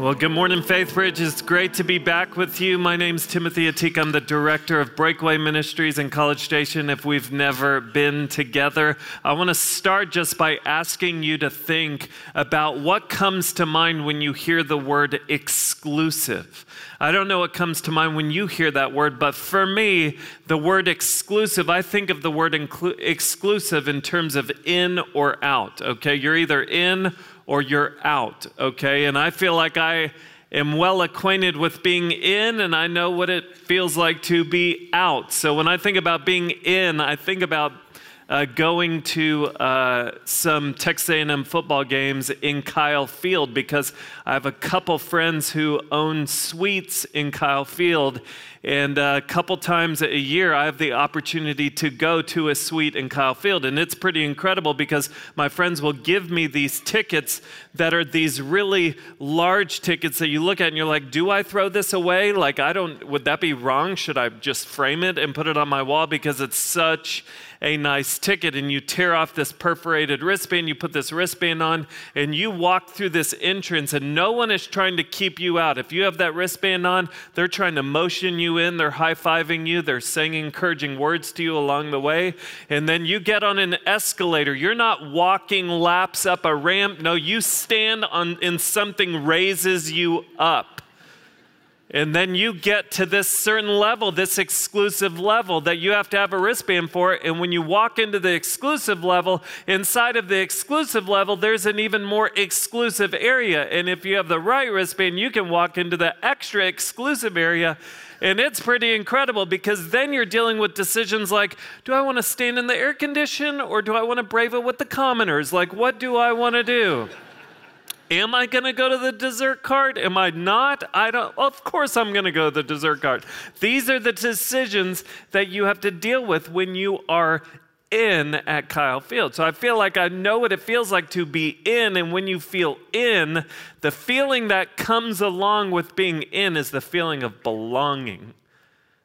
Well, good morning, Faith Bridge. It's great to be back with you. My name's Timothy Ateek. I'm the director of Breakaway Ministries in College Station. If we've never been together, I want to start just by asking you to think about what comes to mind when you hear the word exclusive. I don't know what comes to mind when you hear that word, but for me, the word exclusive, I think of the word inclu- exclusive in terms of in or out. Okay, you're either in or you're out, okay? And I feel like I am well acquainted with being in and I know what it feels like to be out. So when I think about being in, I think about uh, going to uh, some Texas A&M football games in Kyle Field because I have a couple friends who own suites in Kyle Field, and a couple times a year, I have the opportunity to go to a suite in Kyle Field. And it's pretty incredible because my friends will give me these tickets that are these really large tickets that you look at and you're like, do I throw this away? Like, I don't, would that be wrong? Should I just frame it and put it on my wall because it's such a nice ticket and you tear off this perforated wristband, you put this wristband on, and you walk through this entrance, and no one is trying to keep you out. If you have that wristband on, they're trying to motion you in, they're high fiving you, they're saying encouraging words to you along the way. And then you get on an escalator. You're not walking laps up a ramp. No, you stand on and something raises you up. And then you get to this certain level, this exclusive level that you have to have a wristband for. And when you walk into the exclusive level, inside of the exclusive level, there's an even more exclusive area. And if you have the right wristband, you can walk into the extra exclusive area. And it's pretty incredible because then you're dealing with decisions like do I want to stand in the air condition or do I want to brave it with the commoners? Like, what do I want to do? Am I going to go to the dessert cart? Am I not? I don't. Of course, I'm going to go to the dessert cart. These are the decisions that you have to deal with when you are in at Kyle Field. So I feel like I know what it feels like to be in. And when you feel in, the feeling that comes along with being in is the feeling of belonging.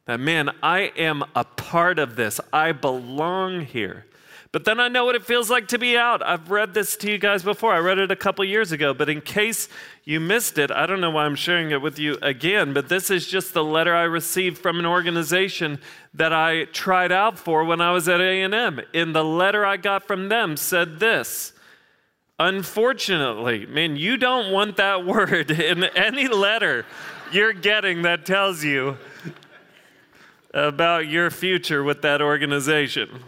That, man, I am a part of this, I belong here. But then I know what it feels like to be out. I've read this to you guys before. I read it a couple years ago, but in case you missed it, I don't know why I'm sharing it with you again, but this is just the letter I received from an organization that I tried out for when I was at A&M. In the letter I got from them said this: Unfortunately, man, you don't want that word in any letter you're getting that tells you about your future with that organization.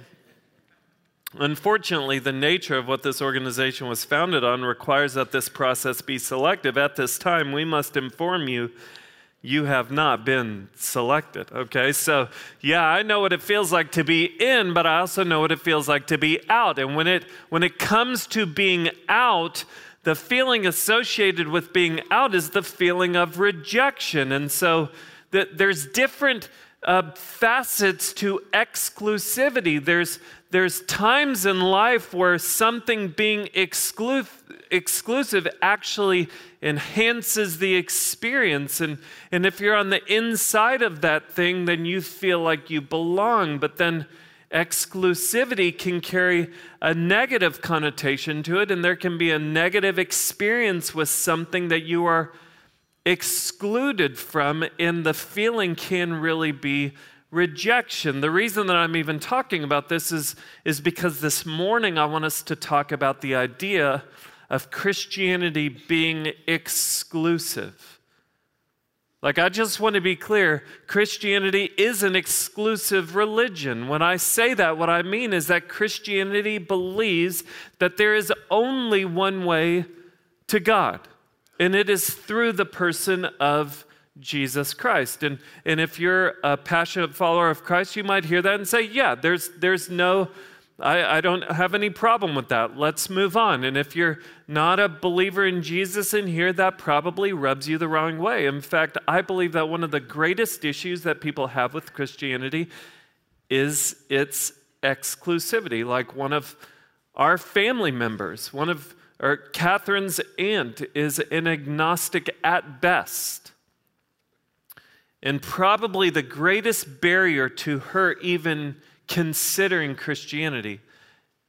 Unfortunately, the nature of what this organization was founded on requires that this process be selective. At this time, we must inform you you have not been selected. Okay, so yeah, I know what it feels like to be in, but I also know what it feels like to be out. And when it when it comes to being out, the feeling associated with being out is the feeling of rejection. And so that there's different uh, facets to exclusivity. There's there's times in life where something being exclu- exclusive actually enhances the experience. And, and if you're on the inside of that thing, then you feel like you belong. But then exclusivity can carry a negative connotation to it, and there can be a negative experience with something that you are excluded from, and the feeling can really be rejection. The reason that I'm even talking about this is, is because this morning I want us to talk about the idea of Christianity being exclusive. Like, I just want to be clear Christianity is an exclusive religion. When I say that, what I mean is that Christianity believes that there is only one way to God, and it is through the person of Jesus Christ. And, and if you're a passionate follower of Christ, you might hear that and say, yeah, there's, there's no, I, I don't have any problem with that. Let's move on. And if you're not a believer in Jesus in here, that probably rubs you the wrong way. In fact, I believe that one of the greatest issues that people have with Christianity is its exclusivity. Like one of our family members, one of or Catherine's aunt is an agnostic at best. And probably the greatest barrier to her even considering Christianity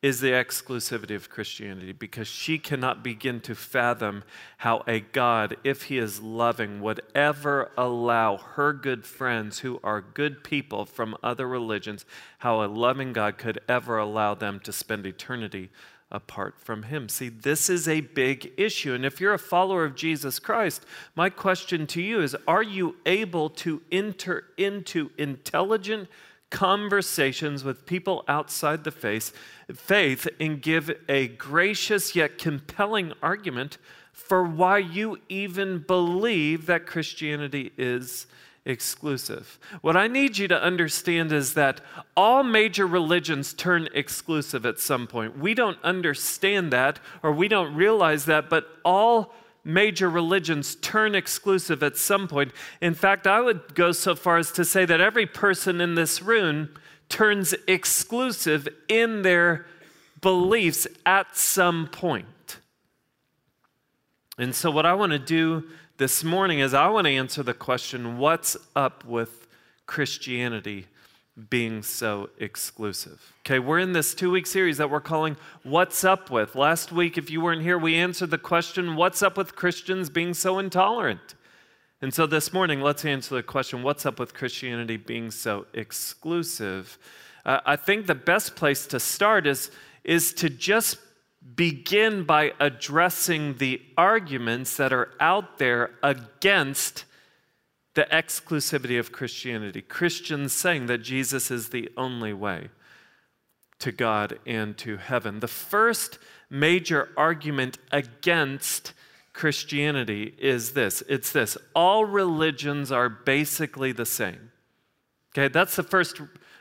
is the exclusivity of Christianity because she cannot begin to fathom how a God, if he is loving, would ever allow her good friends who are good people from other religions, how a loving God could ever allow them to spend eternity apart from him. See, this is a big issue. And if you're a follower of Jesus Christ, my question to you is are you able to enter into intelligent conversations with people outside the faith, faith and give a gracious yet compelling argument for why you even believe that Christianity is exclusive. What I need you to understand is that all major religions turn exclusive at some point. We don't understand that or we don't realize that, but all major religions turn exclusive at some point. In fact, I would go so far as to say that every person in this room turns exclusive in their beliefs at some point. And so, what I want to do this morning is I want to answer the question what's up with Christianity being so exclusive. Okay, we're in this two week series that we're calling What's Up With. Last week, if you weren't here, we answered the question What's up with Christians being so intolerant? And so this morning, let's answer the question What's up with Christianity being so exclusive? Uh, I think the best place to start is, is to just begin by addressing the arguments that are out there against the exclusivity of Christianity. Christians saying that Jesus is the only way to God and to heaven. The first major argument against Christianity is this it's this all religions are basically the same. Okay, that's the first.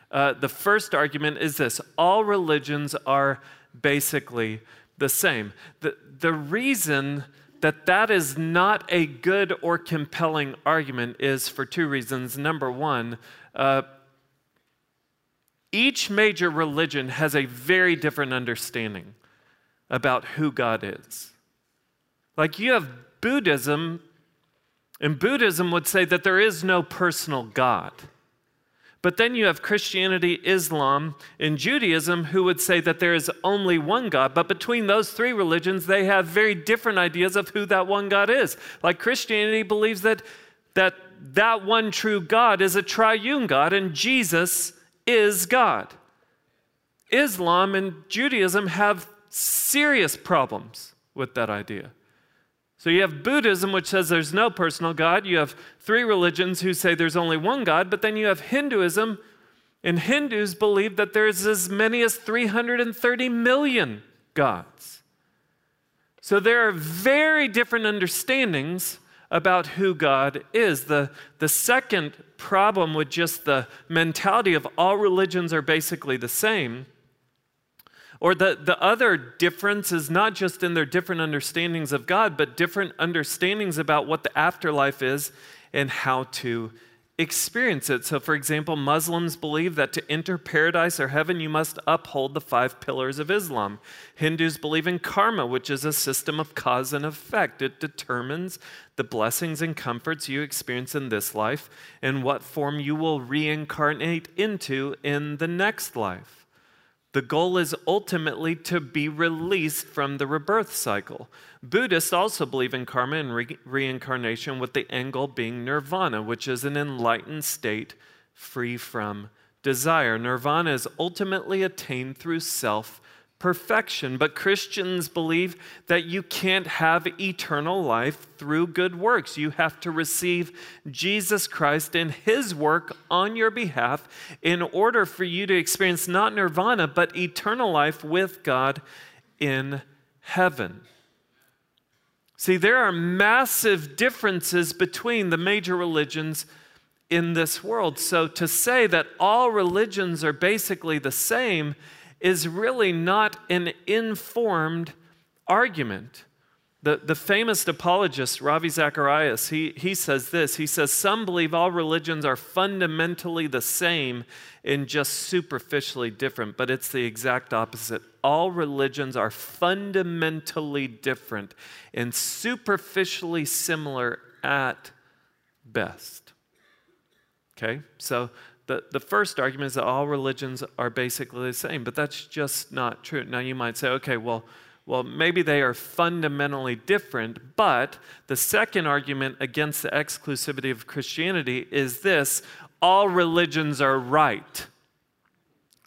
Uh, the first argument is this all religions are basically the same. The, the reason that that is not a good or compelling argument is for two reasons. Number one, uh, each major religion has a very different understanding about who God is. Like you have Buddhism, and Buddhism would say that there is no personal God. But then you have Christianity, Islam, and Judaism who would say that there is only one God. But between those three religions, they have very different ideas of who that one God is. Like Christianity believes that that, that one true God is a triune God and Jesus is God. Islam and Judaism have serious problems with that idea. So you have Buddhism, which says there's no personal God. You have three religions who say there's only one God. But then you have Hinduism, and Hindus believe that there's as many as 330 million gods. So there are very different understandings about who God is. The, the second problem with just the mentality of all religions are basically the same or the, the other difference is not just in their different understandings of God, but different understandings about what the afterlife is and how to experience it. So, for example, Muslims believe that to enter paradise or heaven, you must uphold the five pillars of Islam. Hindus believe in karma, which is a system of cause and effect. It determines the blessings and comforts you experience in this life and what form you will reincarnate into in the next life. The goal is ultimately to be released from the rebirth cycle. Buddhists also believe in karma and re- reincarnation, with the end goal being nirvana, which is an enlightened state free from desire. Nirvana is ultimately attained through self perfection. But Christians believe that you can't have eternal life through good works. You have to receive Jesus Christ and his work on your behalf in order for you to experience not nirvana, but eternal life with God in heaven. See, there are massive differences between the major religions in this world. So to say that all religions are basically the same is really not an informed argument. The, the famous apologist, Ravi Zacharias, he, he says this. He says, Some believe all religions are fundamentally the same and just superficially different, but it's the exact opposite. All religions are fundamentally different and superficially similar at best. Okay? So the, the first argument is that all religions are basically the same, but that's just not true. Now, you might say, okay, well, well, maybe they are fundamentally different, but the second argument against the exclusivity of Christianity is this all religions are right.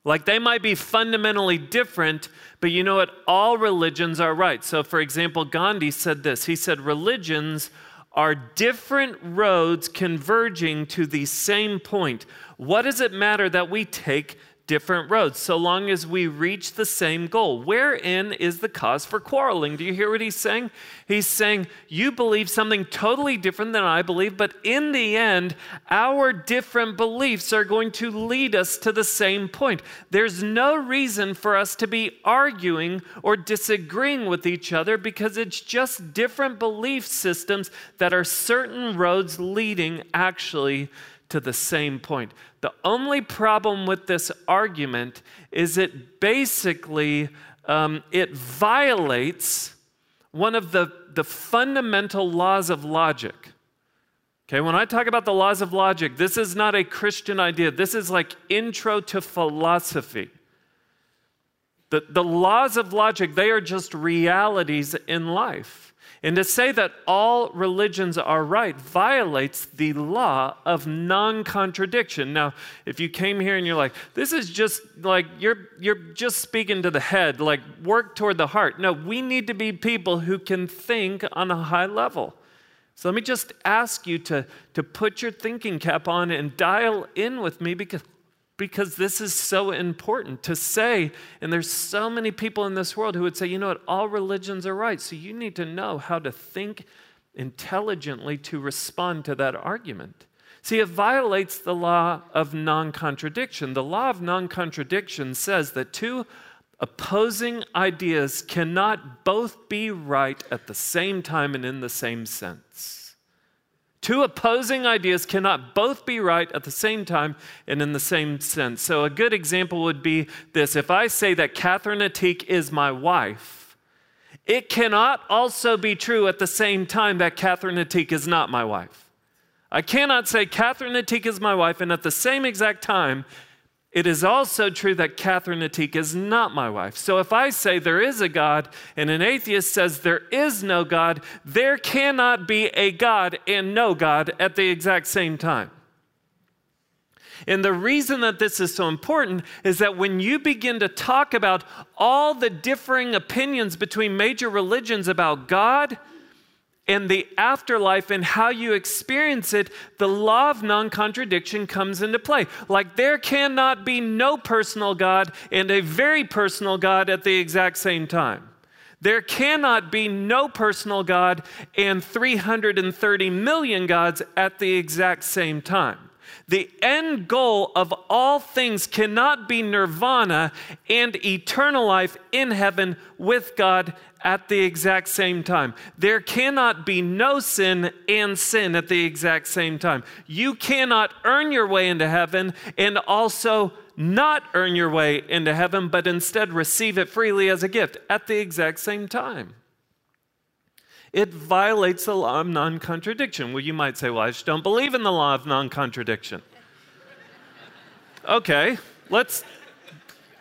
Like they might be fundamentally different, but you know what? All religions are right. So, for example, Gandhi said this He said, Religions are different roads converging to the same point. What does it matter that we take different roads so long as we reach the same goal. Wherein is the cause for quarreling? Do you hear what he's saying? He's saying, You believe something totally different than I believe, but in the end, our different beliefs are going to lead us to the same point. There's no reason for us to be arguing or disagreeing with each other because it's just different belief systems that are certain roads leading actually to the same point. The only problem with this argument is it basically um, it violates one of the, the fundamental laws of logic. Okay, when I talk about the laws of logic, this is not a Christian idea. This is like intro to philosophy. The, the laws of logic, they are just realities in life. And to say that all religions are right violates the law of non contradiction. Now, if you came here and you're like, this is just like, you're, you're just speaking to the head, like, work toward the heart. No, we need to be people who can think on a high level. So let me just ask you to, to put your thinking cap on and dial in with me because because this is so important to say. And there's so many people in this world who would say, you know what, all religions are right. So you need to know how to think intelligently to respond to that argument. See, it violates the law of non contradiction. The law of non contradiction says that two opposing ideas cannot both be right at the same time and in the same sense. Two opposing ideas cannot both be right at the same time and in the same sense. So, a good example would be this if I say that Catherine Ateek is my wife, it cannot also be true at the same time that Catherine Ateek is not my wife. I cannot say Catherine Ateek is my wife and at the same exact time it is also true that Catherine Ateek is not my wife. So if I say there is a God and an atheist says there is no God, there cannot be a God and no God at the exact same time. And the reason that this is so important is that when you begin to talk about all the differing opinions between major religions about God, and the afterlife and how you experience it, the law of non contradiction comes into play. Like there cannot be no personal God and a very personal God at the exact same time. There cannot be no personal God and 330 million gods at the exact same time. The end goal of all things cannot be nirvana and eternal life in heaven with God at the exact same time. There cannot be no sin and sin at the exact same time. You cannot earn your way into heaven and also not earn your way into heaven, but instead receive it freely as a gift at the exact same time. It violates the law of non contradiction. Well, you might say, well, I just don't believe in the law of non contradiction. okay, let's,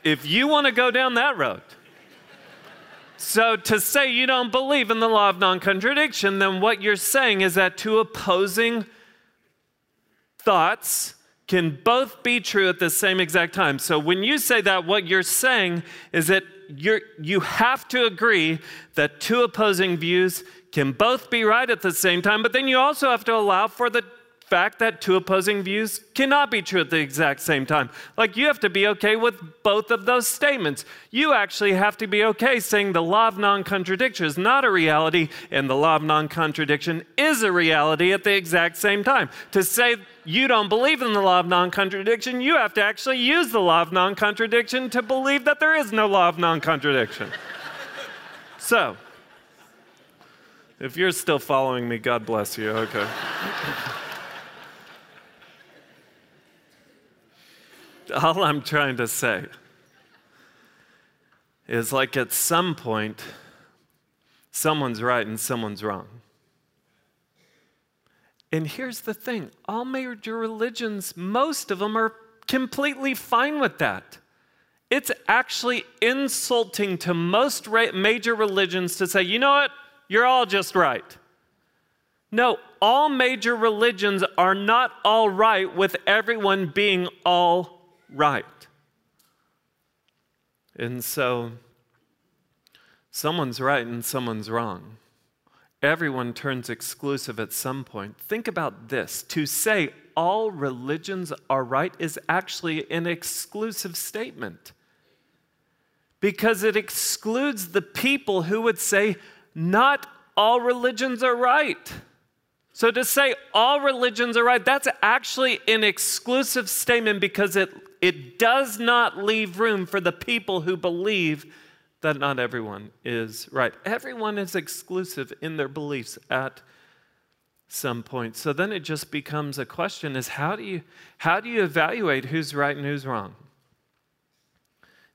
if you want to go down that road, so, to say you don't believe in the law of non contradiction, then what you're saying is that two opposing thoughts can both be true at the same exact time. So, when you say that, what you're saying is that you're, you have to agree that two opposing views can both be right at the same time, but then you also have to allow for the fact that two opposing views cannot be true at the exact same time. Like, you have to be okay with both of those statements. You actually have to be okay saying the law of non contradiction is not a reality and the law of non contradiction is a reality at the exact same time. To say you don't believe in the law of non contradiction, you have to actually use the law of non contradiction to believe that there is no law of non contradiction. so, if you're still following me, God bless you. Okay. all I'm trying to say is like at some point, someone's right and someone's wrong. And here's the thing all major religions, most of them are completely fine with that. It's actually insulting to most major religions to say, you know what, you're all just right. No, all major religions are not all right with everyone being all right. And so, someone's right and someone's wrong. Everyone turns exclusive at some point. Think about this to say all religions are right is actually an exclusive statement because it excludes the people who would say, not all religions are right. So to say all religions are right, that's actually an exclusive statement because it, it does not leave room for the people who believe that not everyone is right. Everyone is exclusive in their beliefs at some point. So then it just becomes a question is how do you how do you evaluate who's right and who's wrong?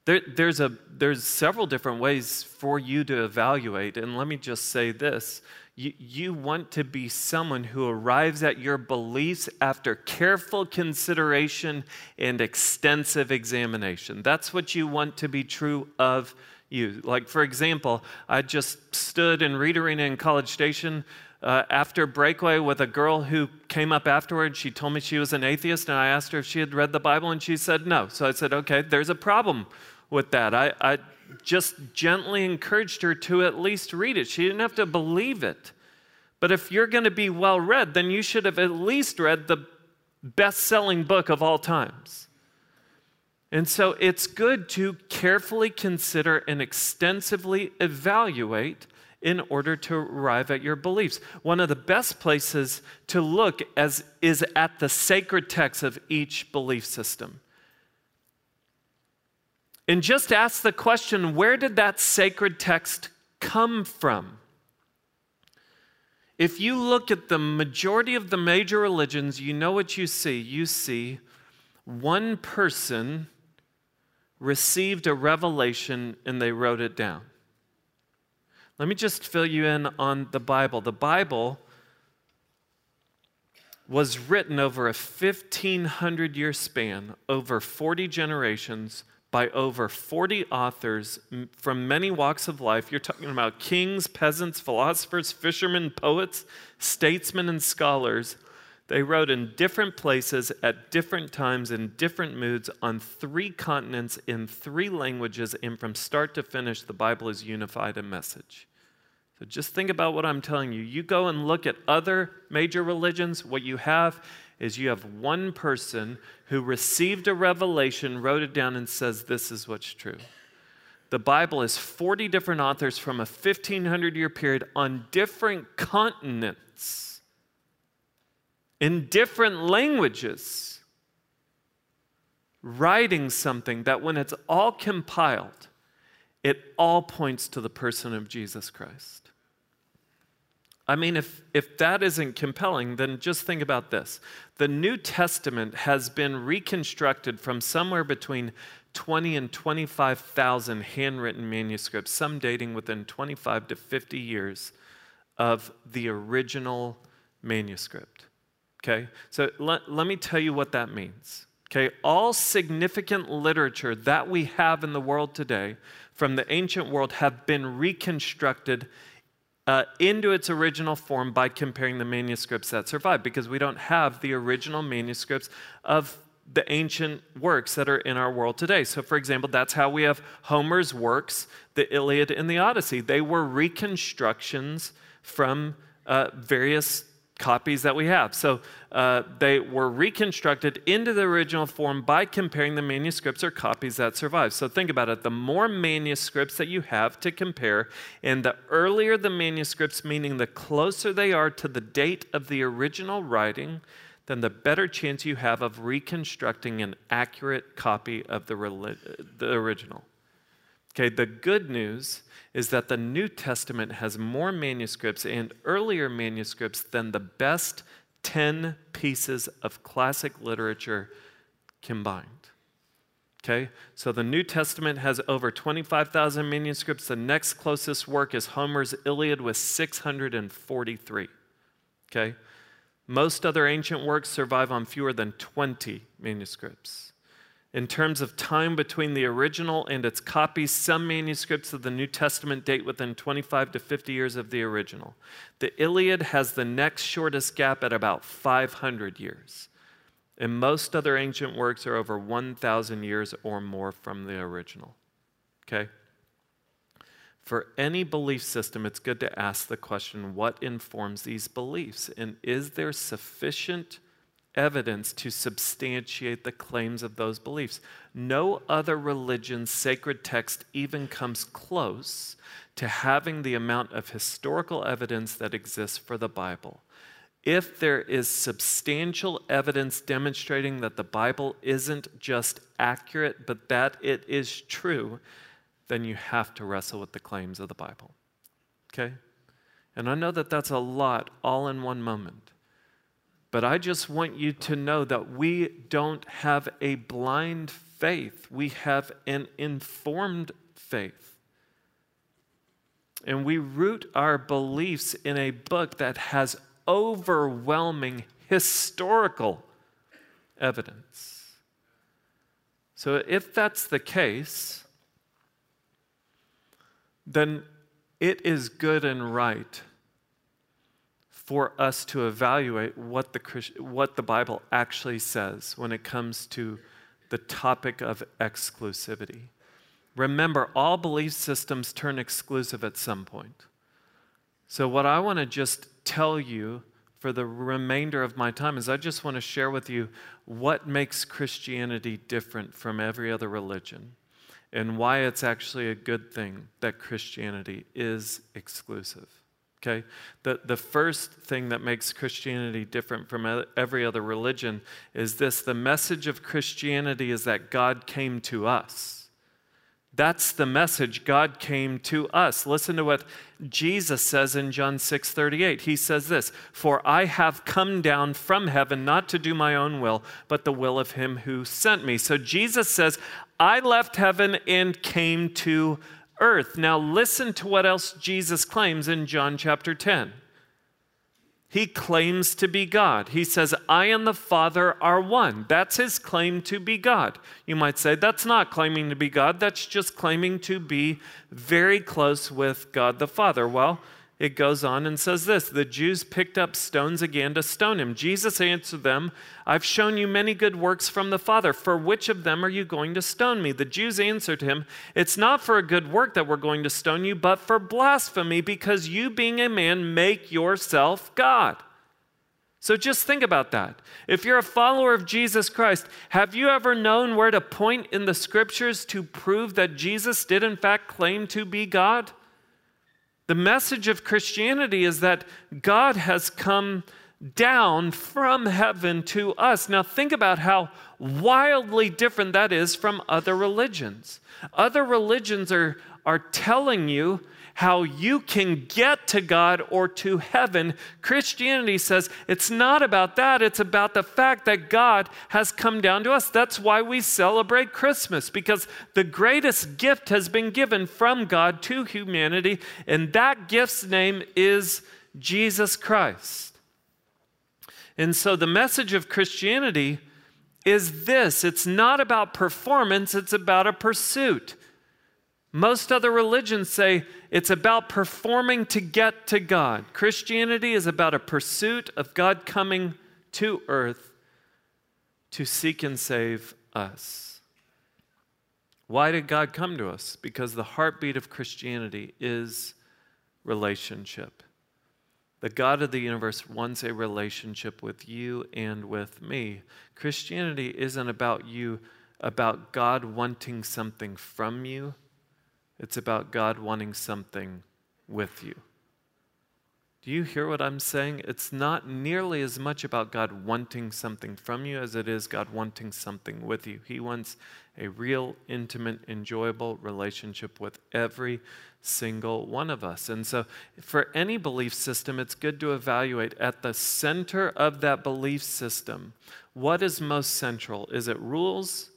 There, there's, a, there's several different ways for you to evaluate. And let me just say this you, you want to be someone who arrives at your beliefs after careful consideration and extensive examination. That's what you want to be true of you. Like, for example, I just stood in Reed Arena in College Station uh, after Breakaway with a girl who came up afterwards. She told me she was an atheist, and I asked her if she had read the Bible, and she said no. So I said, okay, there's a problem with that. I, I just gently encouraged her to at least read it. She didn't have to believe it. But if you're going to be well read, then you should have at least read the best selling book of all times. And so it's good to carefully consider and extensively evaluate in order to arrive at your beliefs. One of the best places to look as, is at the sacred text of each belief system. And just ask the question where did that sacred text come from? If you look at the majority of the major religions, you know what you see. You see one person received a revelation and they wrote it down. Let me just fill you in on the Bible. The Bible was written over a 1500 year span, over 40 generations by over 40 authors from many walks of life. You're talking about kings, peasants, philosophers, fishermen, poets, statesmen, and scholars. They wrote in different places at different times in different moods on three continents in three languages, and from start to finish, the Bible is unified in message. So just think about what I'm telling you. You go and look at other major religions, what you have is you have one person who received a revelation, wrote it down, and says, This is what's true. The Bible is 40 different authors from a 1500 year period on different continents, in different languages, writing something that when it's all compiled, it all points to the person of Jesus Christ. I mean, if, if that isn't compelling, then just think about this. The New Testament has been reconstructed from somewhere between 20 and 25,000 handwritten manuscripts, some dating within 25 to 50 years of the original manuscript. Okay? So let, let me tell you what that means. Okay? All significant literature that we have in the world today from the ancient world have been reconstructed uh, into its original form by comparing the manuscripts that survive because we don't have the original manuscripts of the ancient works that are in our world today. So, for example, that's how we have Homer's works, the Iliad and the Odyssey. They were reconstructions from uh, various copies that we have. So uh, they were reconstructed into the original form by comparing the manuscripts or copies that survive. So think about it the more manuscripts that you have to compare, and the earlier the manuscripts, meaning the closer they are to the date of the original writing, then the better chance you have of reconstructing an accurate copy of the, the original. Okay, the good news is that the New Testament has more manuscripts and earlier manuscripts than the best 10 pieces of classic literature combined. Okay, so the New Testament has over 25,000 manuscripts. The next closest work is Homer's Iliad with 643. Okay, most other ancient works survive on fewer than 20 manuscripts. In terms of time between the original and its copies, some manuscripts of the New Testament date within 25 to 50 years of the original. The Iliad has the next shortest gap at about 500 years. And most other ancient works are over 1,000 years or more from the original. Okay? For any belief system, it's good to ask the question what informs these beliefs? And is there sufficient evidence to substantiate the claims of those beliefs? No other religion's sacred text even comes close to having the amount of historical evidence that exists for the Bible. If there is substantial evidence demonstrating that the Bible isn't just accurate, but that it is true, then you have to wrestle with the claims of the Bible. Okay? And I know that that's a lot all in one moment. But I just want you to know that we don't have a blind faith, we have an informed faith. And we root our beliefs in a book that has overwhelming historical evidence. So, if that's the case, then it is good and right for us to evaluate what the, what the Bible actually says when it comes to the topic of exclusivity. Remember, all belief systems turn exclusive at some point. So, what I want to just tell you for the remainder of my time is I just want to share with you what makes Christianity different from every other religion and why it's actually a good thing that Christianity is exclusive. Okay? The, the first thing that makes Christianity different from every other religion is this the message of Christianity is that God came to us. That's the message. God came to us. Listen to what Jesus says in John 6 38. He says this For I have come down from heaven not to do my own will, but the will of him who sent me. So Jesus says, I left heaven and came to earth. Now listen to what else Jesus claims in John chapter 10. He claims to be God. He says, I and the Father are one. That's his claim to be God. You might say, that's not claiming to be God, that's just claiming to be very close with God the Father. Well, it goes on and says this The Jews picked up stones again to stone him. Jesus answered them, I've shown you many good works from the Father. For which of them are you going to stone me? The Jews answered him, It's not for a good work that we're going to stone you, but for blasphemy, because you, being a man, make yourself God. So just think about that. If you're a follower of Jesus Christ, have you ever known where to point in the scriptures to prove that Jesus did, in fact, claim to be God? The message of Christianity is that God has come down from heaven to us. Now, think about how wildly different that is from other religions. Other religions are, are telling you how you can get to God or to heaven. Christianity says it's not about that, it's about the fact that God has come down to us. That's why we celebrate Christmas, because the greatest gift has been given from God to humanity, and that gift's name is Jesus Christ. And so the message of Christianity is this it's not about performance, it's about a pursuit. Most other religions say it's about performing to get to God. Christianity is about a pursuit of God coming to earth to seek and save us. Why did God come to us? Because the heartbeat of Christianity is relationship. The God of the universe wants a relationship with you and with me. Christianity isn't about you, about God wanting something from you it's about God wanting something with you. Do you hear what I'm saying? It's not nearly as much about God wanting something from you as it is God wanting something with you. He wants a real, intimate, enjoyable relationship with every single one of us. And so, for any belief system, it's good to evaluate at the center of that belief system what is most central? Is it rules?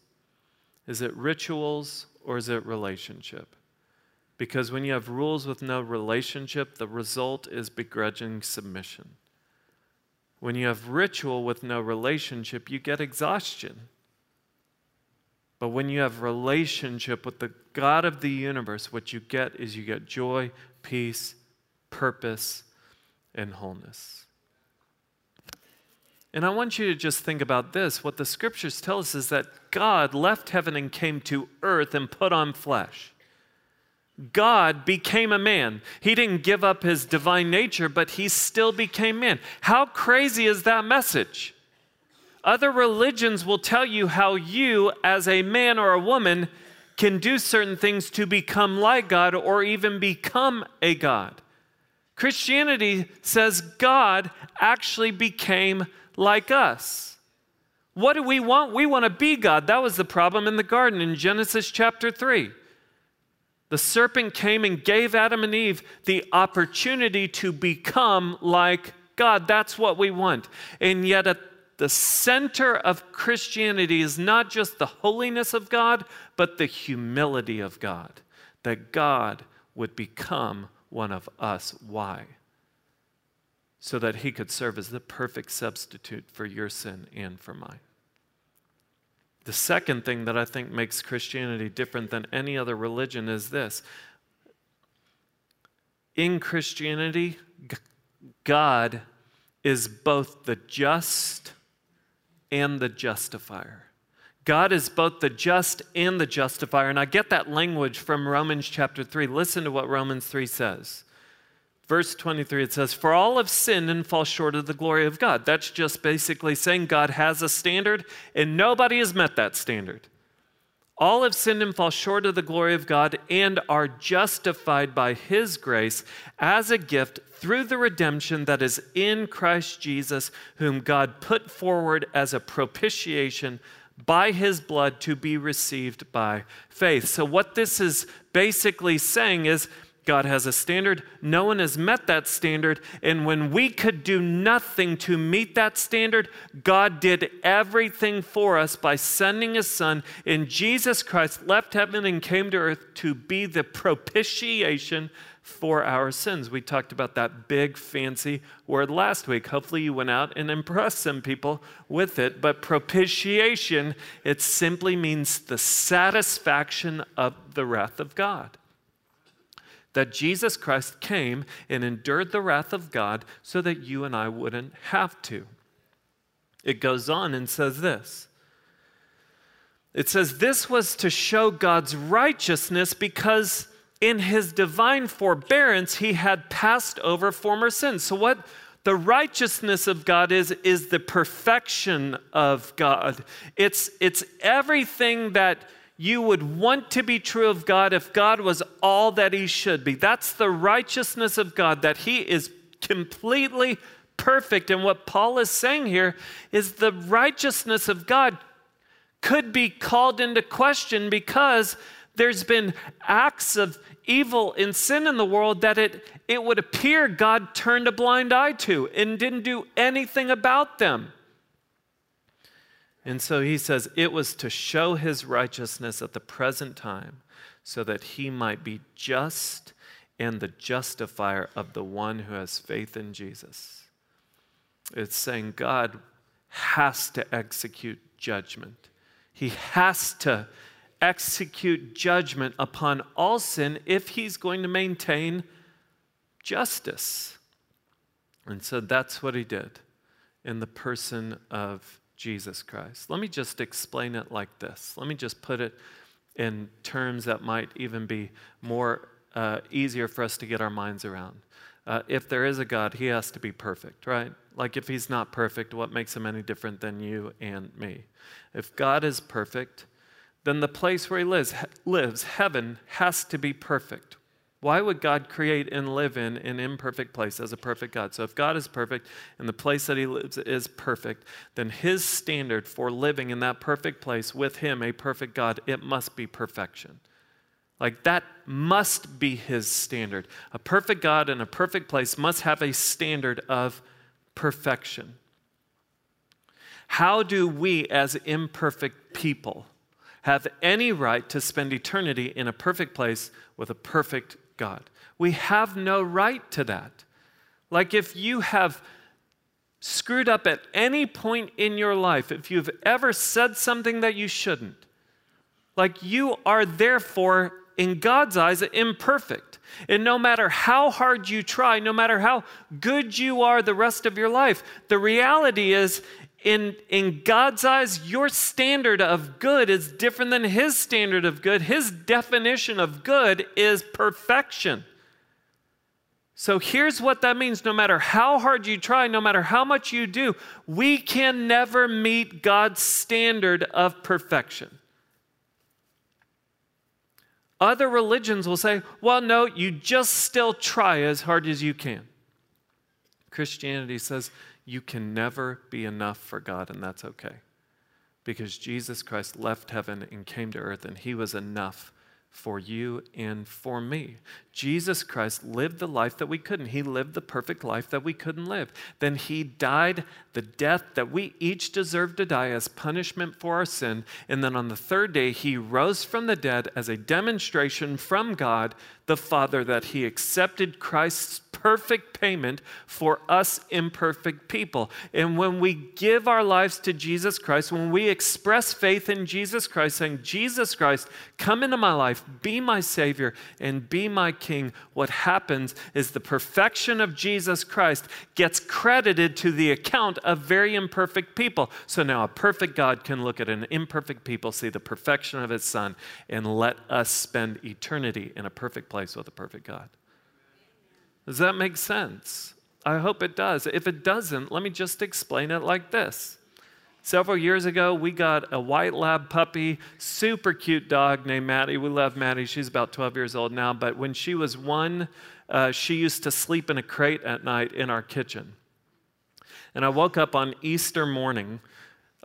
Is it rituals? Or is it relationship? Because when you have rules with no relationship, the result is begrudging submission. When you have ritual with no relationship, you get exhaustion. But when you have relationship with the God of the universe, what you get is you get joy, peace, purpose, and wholeness. And I want you to just think about this. What the scriptures tell us is that God left heaven and came to earth and put on flesh. God became a man. He didn't give up his divine nature, but he still became man. How crazy is that message? Other religions will tell you how you, as a man or a woman, can do certain things to become like God or even become a God. Christianity says God actually became like us. What do we want? We want to be God. That was the problem in the garden in Genesis chapter 3. The serpent came and gave Adam and Eve the opportunity to become like God. That's what we want. And yet, at the center of Christianity is not just the holiness of God, but the humility of God. That God would become one of us. Why? So that he could serve as the perfect substitute for your sin and for mine. The second thing that I think makes Christianity different than any other religion is this. In Christianity, God is both the just and the justifier. God is both the just and the justifier. And I get that language from Romans chapter 3. Listen to what Romans 3 says. Verse 23, it says, For all have sinned and fall short of the glory of God. That's just basically saying God has a standard and nobody has met that standard. All have sinned and fall short of the glory of God and are justified by his grace as a gift through the redemption that is in Christ Jesus, whom God put forward as a propitiation by his blood to be received by faith. So, what this is basically saying is, God has a standard. No one has met that standard. And when we could do nothing to meet that standard, God did everything for us by sending his son. And Jesus Christ left heaven and came to earth to be the propitiation for our sins. We talked about that big fancy word last week. Hopefully, you went out and impressed some people with it. But propitiation, it simply means the satisfaction of the wrath of God that Jesus Christ came and endured the wrath of God so that you and I wouldn't have to. It goes on and says this. It says, This was to show God's righteousness because in his divine forbearance he had passed over former sins. So, what the righteousness of God is, is the perfection of God. It's, it's everything that you would want to be true of God if God was all that He should be. That's the righteousness of God, that He is completely perfect. And what Paul is saying here is the righteousness of God could be called into question because there's been acts of evil and sin in the world that it, it would appear God turned a blind eye to and didn't do anything about them. And so he says, it was to show his righteousness at the present time so that he might be just and the justifier of the one who has faith in Jesus. It's saying God has to execute judgment. He has to execute judgment upon all sin if he's going to maintain justice. And so that's what he did in the person of Jesus Christ. Let me just explain it like this. Let me just put it in terms that might even be more uh, easier for us to get our minds around. Uh, if there is a God, he has to be perfect, right? Like if he's not perfect, what makes him any different than you and me? If God is perfect, then the place where he lives, lives heaven, has to be perfect. Why would God create and live in an imperfect place as a perfect God? So, if God is perfect and the place that He lives is perfect, then His standard for living in that perfect place with Him, a perfect God, it must be perfection. Like that must be His standard. A perfect God in a perfect place must have a standard of perfection. How do we, as imperfect people, have any right to spend eternity in a perfect place with a perfect God. We have no right to that. Like if you have screwed up at any point in your life, if you've ever said something that you shouldn't, Like you are therefore, in God's eyes, imperfect. And no matter how hard you try, no matter how good you are the rest of your life, the reality is, in, in God's eyes, your standard of good is different than His standard of good. His definition of good is perfection. So here's what that means no matter how hard you try, no matter how much you do, we can never meet God's standard of perfection. Other religions will say, well, no, you just still try as hard as you can. Christianity says you can never be enough for God, and that's okay. Because Jesus Christ left heaven and came to earth, and he was enough for you and for me. Jesus Christ lived the life that we couldn't. He lived the perfect life that we couldn't live. Then he died the death that we each deserve to die as punishment for our sin. And then on the third day, he rose from the dead as a demonstration from God the Father that he accepted Christ's perfect payment for us imperfect people. And when we give our lives to Jesus Christ, when we express faith in Jesus Christ, saying, Jesus Christ, come into my life, be my Savior, and be my King, what happens is the perfection of Jesus Christ gets credited to the account of very imperfect people. So now a perfect God can look at an imperfect people, see the perfection of his Son, and let us spend eternity in a perfect place with a perfect God. Does that make sense? I hope it does. If it doesn't, let me just explain it like this. Several years ago, we got a white lab puppy, super cute dog named Maddie. We love Maddie. She's about 12 years old now, but when she was one, uh, she used to sleep in a crate at night in our kitchen. And I woke up on Easter morning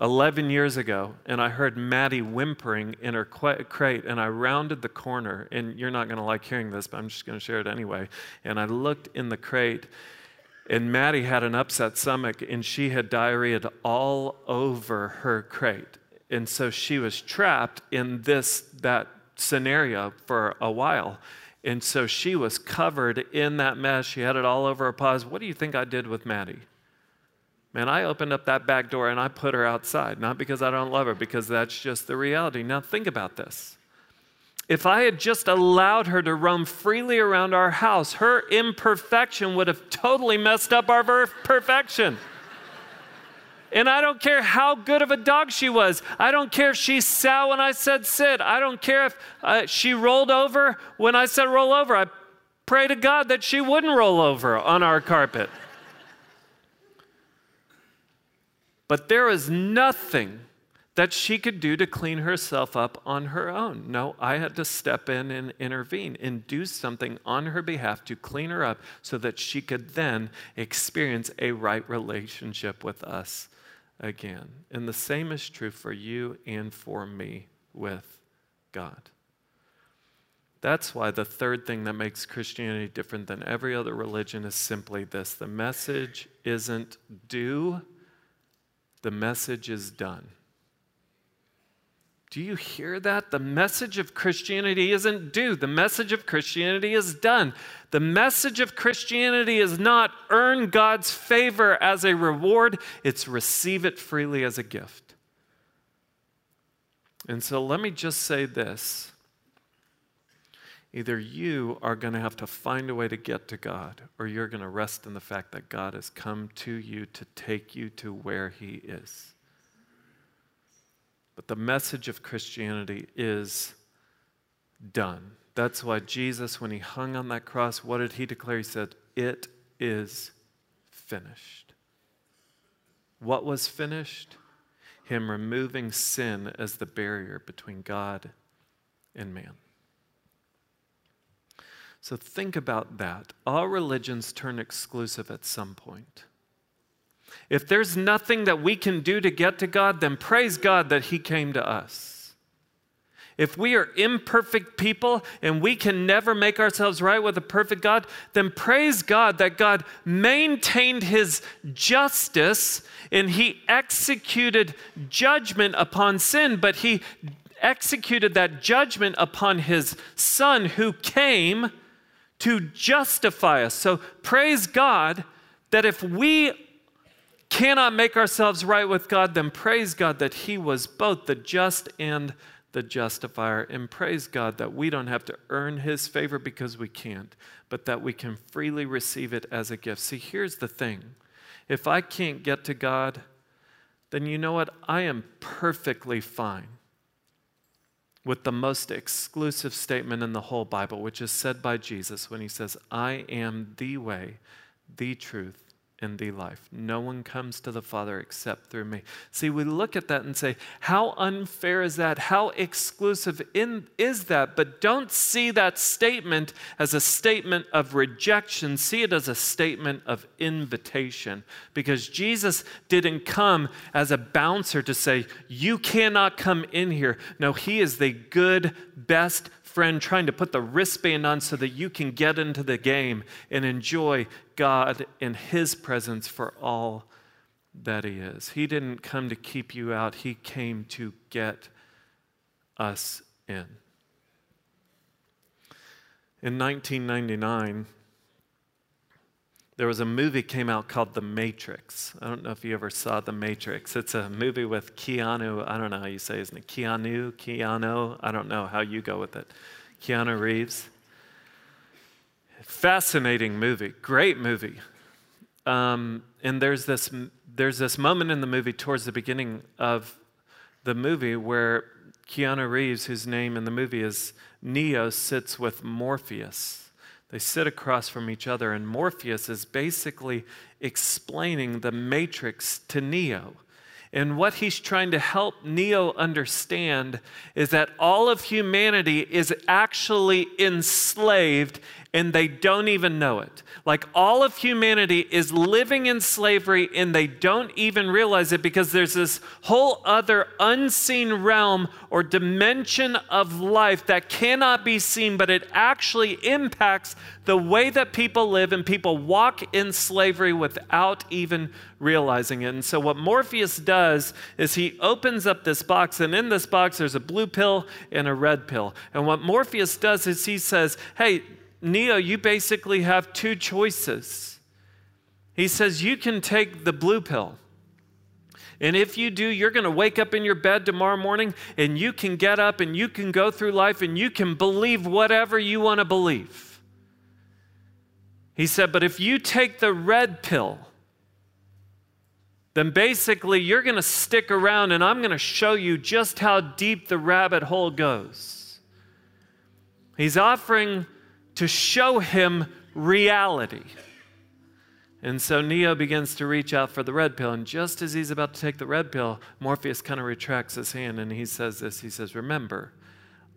11 years ago, and I heard Maddie whimpering in her crate, and I rounded the corner, and you're not going to like hearing this, but I'm just going to share it anyway. And I looked in the crate, and Maddie had an upset stomach, and she had diarrhea all over her crate. And so she was trapped in this, that scenario for a while. And so she was covered in that mess. She had it all over her paws. What do you think I did with Maddie? Man, I opened up that back door and I put her outside, not because I don't love her, because that's just the reality. Now, think about this. If I had just allowed her to roam freely around our house, her imperfection would have totally messed up our perfection. And I don't care how good of a dog she was. I don't care if she sat when I said sit. I don't care if uh, she rolled over when I said roll over. I pray to God that she wouldn't roll over on our carpet. But there is nothing that she could do to clean herself up on her own. No, I had to step in and intervene and do something on her behalf to clean her up so that she could then experience a right relationship with us again. And the same is true for you and for me with God. That's why the third thing that makes Christianity different than every other religion is simply this the message isn't do the message is done. Do you hear that? The message of Christianity isn't do. The message of Christianity is done. The message of Christianity is not earn God's favor as a reward, it's receive it freely as a gift. And so let me just say this Either you are going to have to find a way to get to God, or you're going to rest in the fact that God has come to you to take you to where He is. But the message of Christianity is done. That's why Jesus, when He hung on that cross, what did He declare? He said, It is finished. What was finished? Him removing sin as the barrier between God and man. So think about that. All religions turn exclusive at some point. If there's nothing that we can do to get to God, then praise God that He came to us. If we are imperfect people and we can never make ourselves right with a perfect God, then praise God that God maintained His justice and He executed judgment upon sin, but He executed that judgment upon His Son who came to justify us. So praise God that if we cannot make ourselves right with God, then praise God that He was both the just and the justifier. And praise God that we don't have to earn his favor because we can't, but that we can freely receive it as a gift. See, here's the thing if I can't get to God, then you know what? I am perfectly fine with the most exclusive statement in the whole Bible, which is said by Jesus when he says, I am the way, the truth, in the life. No one comes to the Father except through me. See, we look at that and say, how unfair is that? How exclusive in, is that? But don't see that statement as a statement of rejection. See it as a statement of invitation. Because Jesus didn't come as a bouncer to say, you cannot come in here. No, he is the good, best friend trying to put the wristband on so that you can get into the game and enjoy God in His presence for all that He is. He didn't come to keep you out, He came to get us in. In 1999, there was a movie came out called The Matrix. I don't know if you ever saw The Matrix. It's a movie with Keanu. I don't know how you say his name. Keanu, Keanu. I don't know how you go with it. Keanu Reeves. Fascinating movie. Great movie. Um, and there's this there's this moment in the movie towards the beginning of the movie where Keanu Reeves, whose name in the movie is Neo, sits with Morpheus they sit across from each other, and Morpheus is basically explaining the matrix to Neo. And what he's trying to help Neo understand is that all of humanity is actually enslaved and they don't even know it. Like all of humanity is living in slavery and they don't even realize it because there's this whole other unseen realm or dimension of life that cannot be seen, but it actually impacts the way that people live and people walk in slavery without even realizing it. And so, what Morpheus does is he opens up this box, and in this box, there's a blue pill and a red pill. And what Morpheus does is he says, Hey, Neo, you basically have two choices. He says, You can take the blue pill. And if you do, you're going to wake up in your bed tomorrow morning and you can get up and you can go through life and you can believe whatever you want to believe. He said, But if you take the red pill, then basically you're going to stick around and I'm going to show you just how deep the rabbit hole goes. He's offering to show him reality. And so Neo begins to reach out for the red pill. And just as he's about to take the red pill, Morpheus kind of retracts his hand and he says this He says, Remember,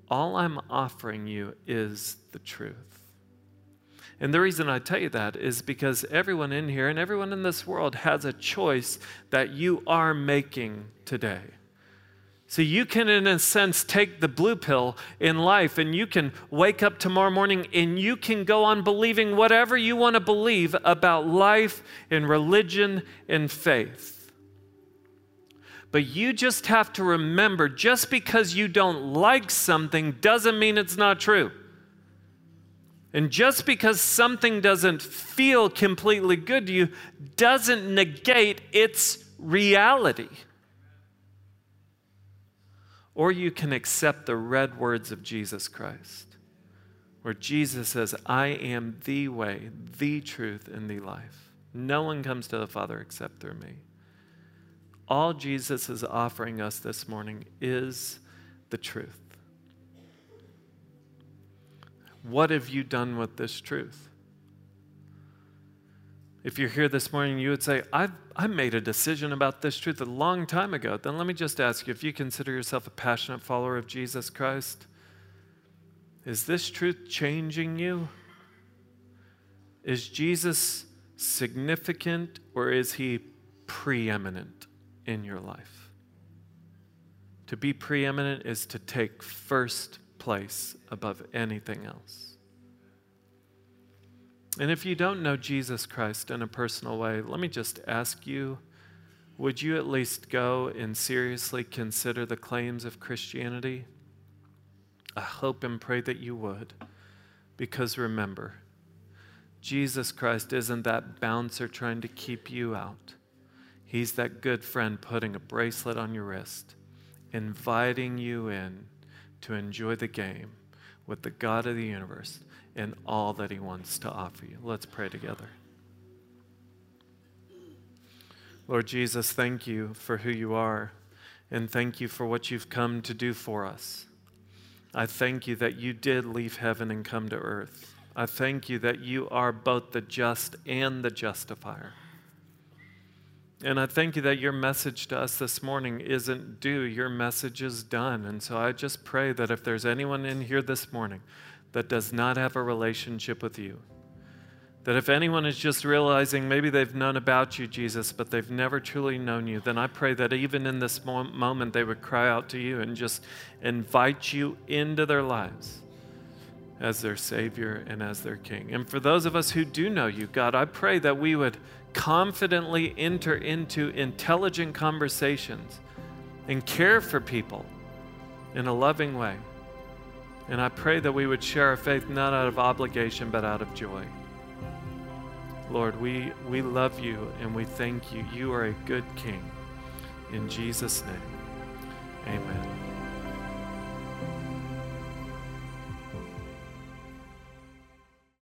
all I'm offering you is the truth. And the reason I tell you that is because everyone in here and everyone in this world has a choice that you are making today. So you can, in a sense, take the blue pill in life and you can wake up tomorrow morning and you can go on believing whatever you want to believe about life and religion and faith. But you just have to remember just because you don't like something doesn't mean it's not true. And just because something doesn't feel completely good to you doesn't negate its reality. Or you can accept the red words of Jesus Christ, where Jesus says, I am the way, the truth, and the life. No one comes to the Father except through me. All Jesus is offering us this morning is the truth. What have you done with this truth? If you're here this morning, you would say, I've, I made a decision about this truth a long time ago. Then let me just ask you if you consider yourself a passionate follower of Jesus Christ, is this truth changing you? Is Jesus significant or is he preeminent in your life? To be preeminent is to take first place above anything else. And if you don't know Jesus Christ in a personal way, let me just ask you would you at least go and seriously consider the claims of Christianity? I hope and pray that you would. Because remember, Jesus Christ isn't that bouncer trying to keep you out. He's that good friend putting a bracelet on your wrist, inviting you in to enjoy the game with the God of the universe and all that He wants to offer you. Let's pray together. Lord Jesus, thank you for who you are, and thank you for what you've come to do for us. I thank you that you did leave heaven and come to earth. I thank you that you are both the just and the justifier. And I thank you that your message to us this morning isn't do, your message is done. And so I just pray that if there's anyone in here this morning that does not have a relationship with you, that if anyone is just realizing maybe they've known about you, Jesus, but they've never truly known you, then I pray that even in this moment they would cry out to you and just invite you into their lives as their Savior and as their King. And for those of us who do know you, God, I pray that we would confidently enter into intelligent conversations and care for people in a loving way. And I pray that we would share our faith not out of obligation, but out of joy. Lord, we, we love you and we thank you. You are a good King. In Jesus' name, amen.